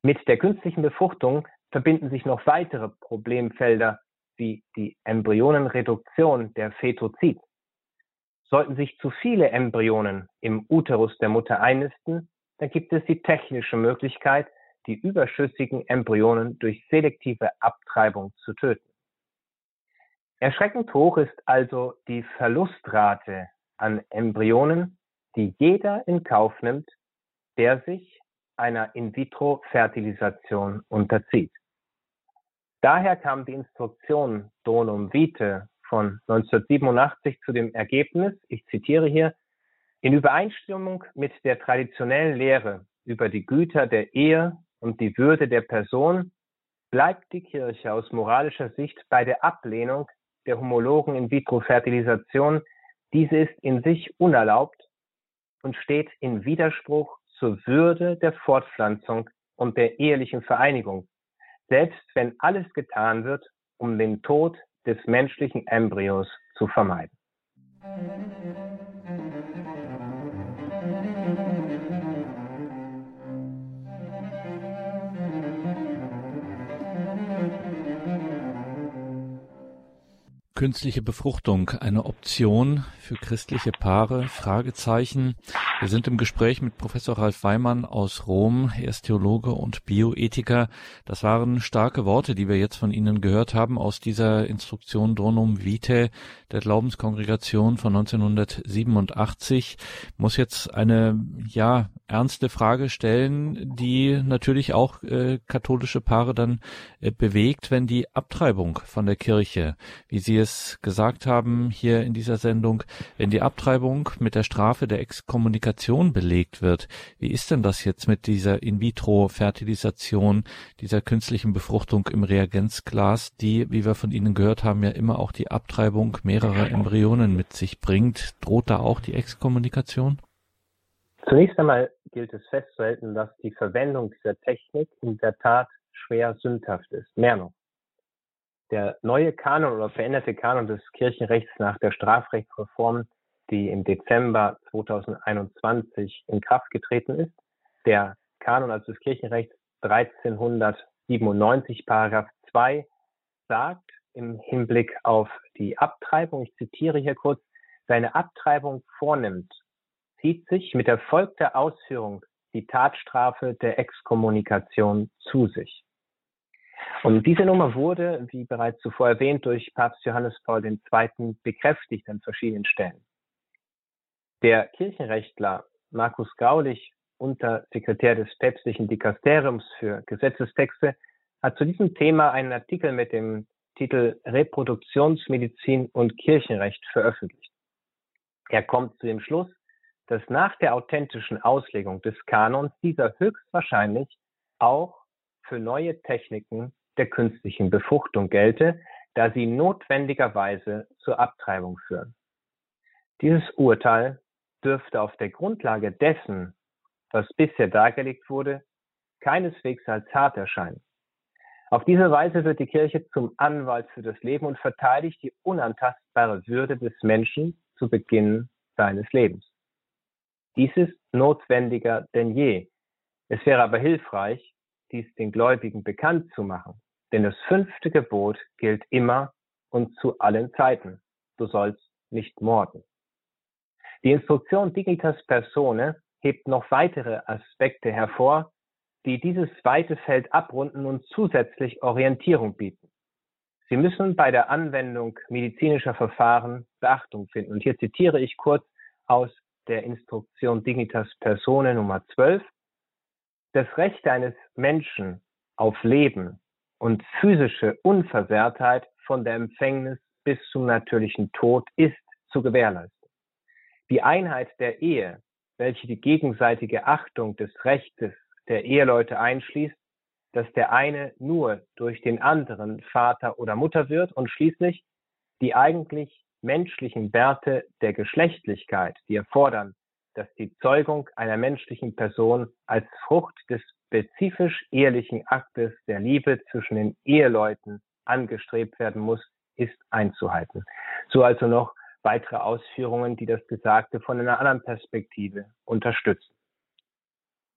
Mit der künstlichen Befruchtung verbinden sich noch weitere Problemfelder wie die Embryonenreduktion der Fetozid. Sollten sich zu viele Embryonen im Uterus der Mutter einnisten, dann gibt es die technische Möglichkeit, die überschüssigen Embryonen durch selektive Abtreibung zu töten. Erschreckend hoch ist also die Verlustrate an Embryonen, die jeder in Kauf nimmt, der sich einer In-vitro-Fertilisation unterzieht. Daher kam die Instruktion Donum Vitae von 1987 zu dem Ergebnis, ich zitiere hier, in Übereinstimmung mit der traditionellen Lehre über die Güter der Ehe und die Würde der Person bleibt die Kirche aus moralischer Sicht bei der Ablehnung der homologen In-vitro-Fertilisation. Diese ist in sich unerlaubt und steht in Widerspruch zur Würde der Fortpflanzung und der ehelichen Vereinigung selbst wenn alles getan wird, um den Tod des menschlichen Embryos zu vermeiden. Künstliche Befruchtung eine Option für christliche Paare? Fragezeichen. Wir sind im Gespräch mit Professor Ralf Weimann aus Rom. Er ist Theologe und Bioethiker. Das waren starke Worte, die wir jetzt von Ihnen gehört haben aus dieser Instruktion Donum Vitae der Glaubenskongregation von 1987. Muss jetzt eine, ja, ernste Frage stellen, die natürlich auch äh, katholische Paare dann äh, bewegt, wenn die Abtreibung von der Kirche, wie Sie es gesagt haben hier in dieser Sendung, wenn die Abtreibung mit der Strafe der Exkommunikation belegt wird. Wie ist denn das jetzt mit dieser In-vitro-Fertilisation, dieser künstlichen Befruchtung im Reagenzglas, die, wie wir von Ihnen gehört haben, ja immer auch die Abtreibung mehrerer Embryonen mit sich bringt? Droht da auch die Exkommunikation? Zunächst einmal gilt es festzuhalten, dass die Verwendung dieser Technik in der Tat schwer sündhaft ist. Mehr noch. Der neue Kanon oder veränderte Kanon des Kirchenrechts nach der Strafrechtsreform, die im Dezember 2021 in Kraft getreten ist, der Kanon also des Kirchenrechts 1397 Paragraph 2 sagt im Hinblick auf die Abtreibung, ich zitiere hier kurz, seine Abtreibung vornimmt zieht sich mit erfolgter Ausführung die Tatstrafe der Exkommunikation zu sich. Und diese Nummer wurde, wie bereits zuvor erwähnt, durch Papst Johannes Paul II. bekräftigt an verschiedenen Stellen. Der Kirchenrechtler Markus Graulich, Untersekretär des päpstlichen Dikasteriums für Gesetzestexte, hat zu diesem Thema einen Artikel mit dem Titel Reproduktionsmedizin und Kirchenrecht veröffentlicht. Er kommt zu dem Schluss, dass nach der authentischen Auslegung des Kanons dieser höchstwahrscheinlich auch für neue Techniken der künstlichen Befruchtung gelte, da sie notwendigerweise zur Abtreibung führen. Dieses Urteil dürfte auf der Grundlage dessen, was bisher dargelegt wurde, keineswegs als hart erscheinen. Auf diese Weise wird die Kirche zum Anwalt für das Leben und verteidigt die unantastbare Würde des Menschen zu Beginn seines Lebens. Dies ist notwendiger denn je. Es wäre aber hilfreich, dies den Gläubigen bekannt zu machen, denn das fünfte Gebot gilt immer und zu allen Zeiten. Du sollst nicht morden. Die Instruktion Dignitas Persone hebt noch weitere Aspekte hervor, die dieses weite Feld abrunden und zusätzlich Orientierung bieten. Sie müssen bei der Anwendung medizinischer Verfahren Beachtung finden. Und hier zitiere ich kurz aus der Instruktion Dignitas Persone Nummer 12, das Recht eines Menschen auf Leben und physische Unversehrtheit von der Empfängnis bis zum natürlichen Tod ist zu gewährleisten. Die Einheit der Ehe, welche die gegenseitige Achtung des Rechtes der Eheleute einschließt, dass der eine nur durch den anderen Vater oder Mutter wird und schließlich die eigentlich menschlichen Werte der Geschlechtlichkeit, die erfordern, dass die Zeugung einer menschlichen Person als Frucht des spezifisch ehelichen Aktes der Liebe zwischen den Eheleuten angestrebt werden muss, ist einzuhalten. So also noch weitere Ausführungen, die das Gesagte von einer anderen Perspektive unterstützen.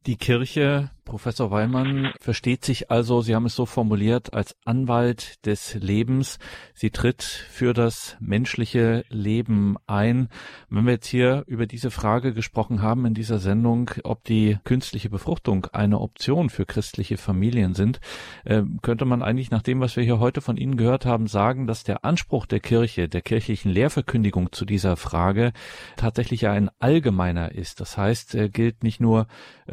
Die Kirche, Professor Weimann, versteht sich also, Sie haben es so formuliert, als Anwalt des Lebens. Sie tritt für das menschliche Leben ein. Wenn wir jetzt hier über diese Frage gesprochen haben in dieser Sendung, ob die künstliche Befruchtung eine Option für christliche Familien sind, äh, könnte man eigentlich nach dem, was wir hier heute von Ihnen gehört haben, sagen, dass der Anspruch der Kirche, der kirchlichen Lehrverkündigung zu dieser Frage tatsächlich ein allgemeiner ist. Das heißt, er gilt nicht nur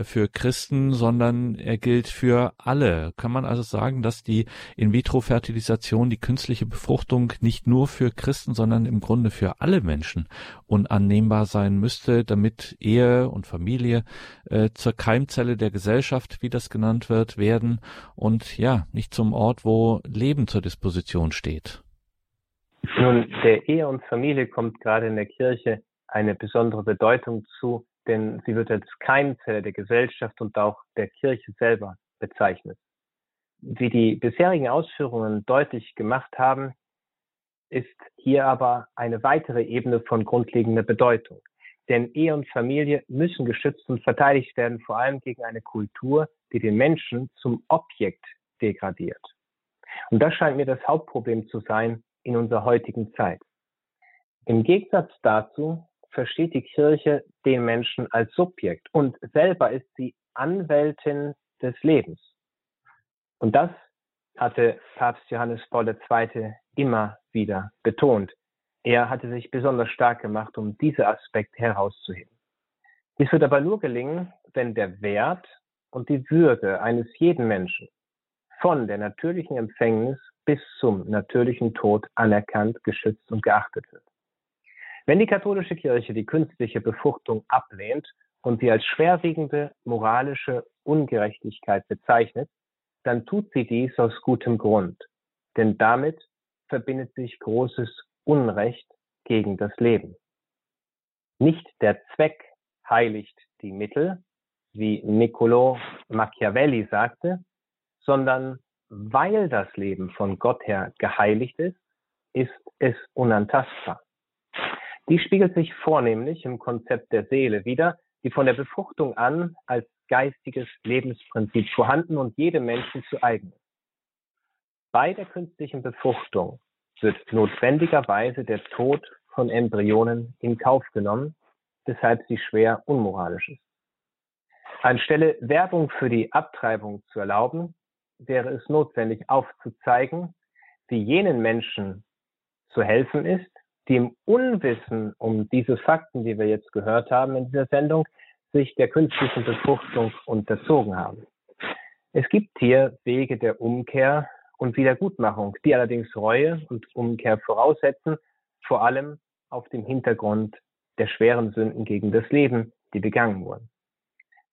für für Christen, sondern er gilt für alle. Kann man also sagen, dass die In-vitro-Fertilisation, die künstliche Befruchtung nicht nur für Christen, sondern im Grunde für alle Menschen unannehmbar sein müsste, damit Ehe und Familie äh, zur Keimzelle der Gesellschaft, wie das genannt wird, werden und ja, nicht zum Ort, wo Leben zur Disposition steht. Nun, der Ehe und Familie kommt gerade in der Kirche eine besondere Bedeutung zu, denn sie wird als Keimzelle der Gesellschaft und auch der Kirche selber bezeichnet. Wie die bisherigen Ausführungen deutlich gemacht haben, ist hier aber eine weitere Ebene von grundlegender Bedeutung. Denn Ehe und Familie müssen geschützt und verteidigt werden, vor allem gegen eine Kultur, die den Menschen zum Objekt degradiert. Und das scheint mir das Hauptproblem zu sein in unserer heutigen Zeit. Im Gegensatz dazu versteht die Kirche den Menschen als Subjekt und selber ist sie Anwältin des Lebens. Und das hatte Papst Johannes Paul II. immer wieder betont. Er hatte sich besonders stark gemacht, um diese Aspekte herauszuheben. Dies wird aber nur gelingen, wenn der Wert und die Würde eines jeden Menschen von der natürlichen Empfängnis bis zum natürlichen Tod anerkannt, geschützt und geachtet wird. Wenn die katholische Kirche die künstliche Befruchtung ablehnt und sie als schwerwiegende moralische Ungerechtigkeit bezeichnet, dann tut sie dies aus gutem Grund, denn damit verbindet sich großes Unrecht gegen das Leben. Nicht der Zweck heiligt die Mittel, wie Niccolò Machiavelli sagte, sondern weil das Leben von Gott her geheiligt ist, ist es unantastbar. Die spiegelt sich vornehmlich im Konzept der Seele wider, die von der Befruchtung an als geistiges Lebensprinzip vorhanden und jedem Menschen zu eigen ist. Bei der künstlichen Befruchtung wird notwendigerweise der Tod von Embryonen in Kauf genommen, weshalb sie schwer unmoralisch ist. Anstelle Werbung für die Abtreibung zu erlauben, wäre es notwendig aufzuzeigen, wie jenen Menschen zu helfen ist, die im Unwissen um diese Fakten, die wir jetzt gehört haben in dieser Sendung, sich der künstlichen Befruchtung unterzogen haben. Es gibt hier Wege der Umkehr und Wiedergutmachung, die allerdings Reue und Umkehr voraussetzen, vor allem auf dem Hintergrund der schweren Sünden gegen das Leben, die begangen wurden.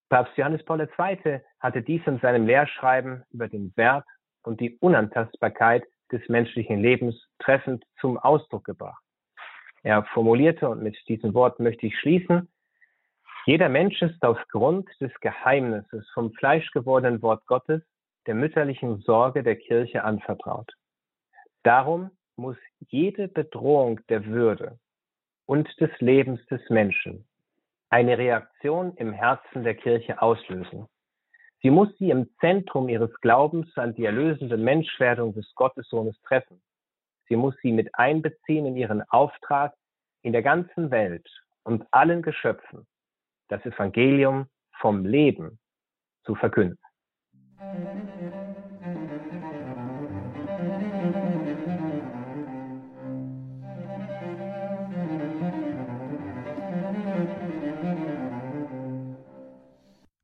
Papst Johannes Paul II. hatte dies in seinem Lehrschreiben über den Wert und die Unantastbarkeit des menschlichen Lebens treffend zum Ausdruck gebracht. Er formulierte, und mit diesem Wort möchte ich schließen, jeder Mensch ist aufgrund des Geheimnisses vom fleischgewordenen Wort Gottes der mütterlichen Sorge der Kirche anvertraut. Darum muss jede Bedrohung der Würde und des Lebens des Menschen eine Reaktion im Herzen der Kirche auslösen. Sie muss sie im Zentrum ihres Glaubens an die erlösende Menschwerdung des Gottessohnes treffen. Sie muss sie mit einbeziehen in ihren Auftrag, in der ganzen Welt und allen Geschöpfen das Evangelium vom Leben zu verkünden.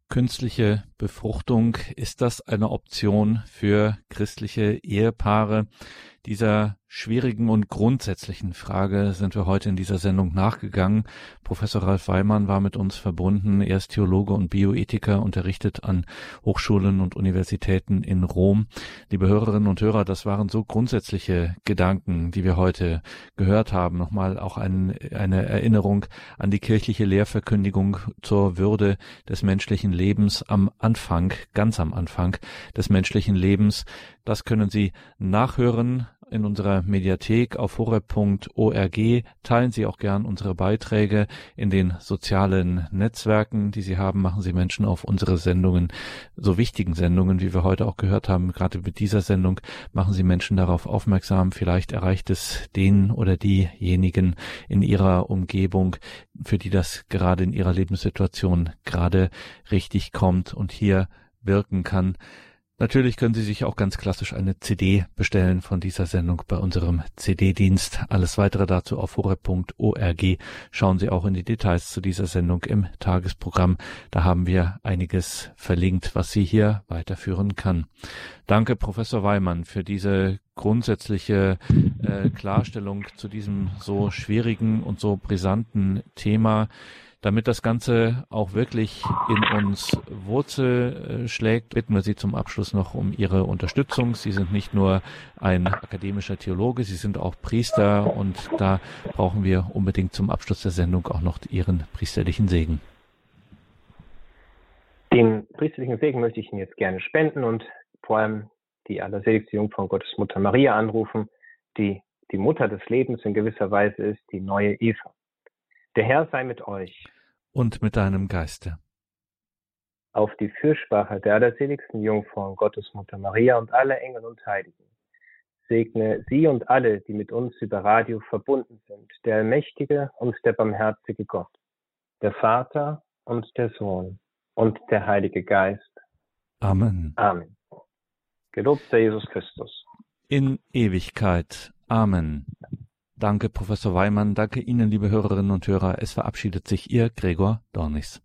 Künstliche Befruchtung, ist das eine Option für christliche Ehepaare? Dieser schwierigen und grundsätzlichen Frage sind wir heute in dieser Sendung nachgegangen. Professor Ralf Weimann war mit uns verbunden. Er ist Theologe und Bioethiker, unterrichtet an Hochschulen und Universitäten in Rom. Liebe Hörerinnen und Hörer, das waren so grundsätzliche Gedanken, die wir heute gehört haben. Nochmal auch ein, eine Erinnerung an die kirchliche Lehrverkündigung zur Würde des menschlichen Lebens am Anfang, ganz am Anfang des menschlichen Lebens. Das können Sie nachhören in unserer Mediathek auf horeb.org. Teilen Sie auch gern unsere Beiträge in den sozialen Netzwerken, die Sie haben. Machen Sie Menschen auf unsere Sendungen, so wichtigen Sendungen, wie wir heute auch gehört haben, gerade mit dieser Sendung, machen Sie Menschen darauf aufmerksam. Vielleicht erreicht es den oder diejenigen in Ihrer Umgebung, für die das gerade in ihrer Lebenssituation gerade richtig kommt und hier wirken kann. Natürlich können Sie sich auch ganz klassisch eine CD bestellen von dieser Sendung bei unserem CD-Dienst. Alles weitere dazu auf horeb.org. Schauen Sie auch in die Details zu dieser Sendung im Tagesprogramm. Da haben wir einiges verlinkt, was Sie hier weiterführen kann. Danke, Professor Weimann, für diese grundsätzliche äh, Klarstellung zu diesem so schwierigen und so brisanten Thema damit das Ganze auch wirklich in uns Wurzel äh, schlägt, bitten wir Sie zum Abschluss noch um Ihre Unterstützung. Sie sind nicht nur ein akademischer Theologe, Sie sind auch Priester und da brauchen wir unbedingt zum Abschluss der Sendung auch noch Ihren priesterlichen Segen. Den priesterlichen Segen möchte ich Ihnen jetzt gerne spenden und vor allem die allerseligste Jungfrau Gottes Mutter Maria anrufen, die die Mutter des Lebens in gewisser Weise ist, die neue Eva. Der Herr sei mit euch. Und mit deinem Geiste. Auf die Fürsprache der allerseligsten Jungfrau Gottesmutter Maria und aller Engel und Heiligen. Segne sie und alle, die mit uns über Radio verbunden sind, der allmächtige und der barmherzige Gott, der Vater und der Sohn und der Heilige Geist. Amen. Amen. Gelobt sei Jesus Christus. In Ewigkeit. Amen. Danke, Professor Weimann. Danke Ihnen, liebe Hörerinnen und Hörer. Es verabschiedet sich Ihr Gregor Dornis.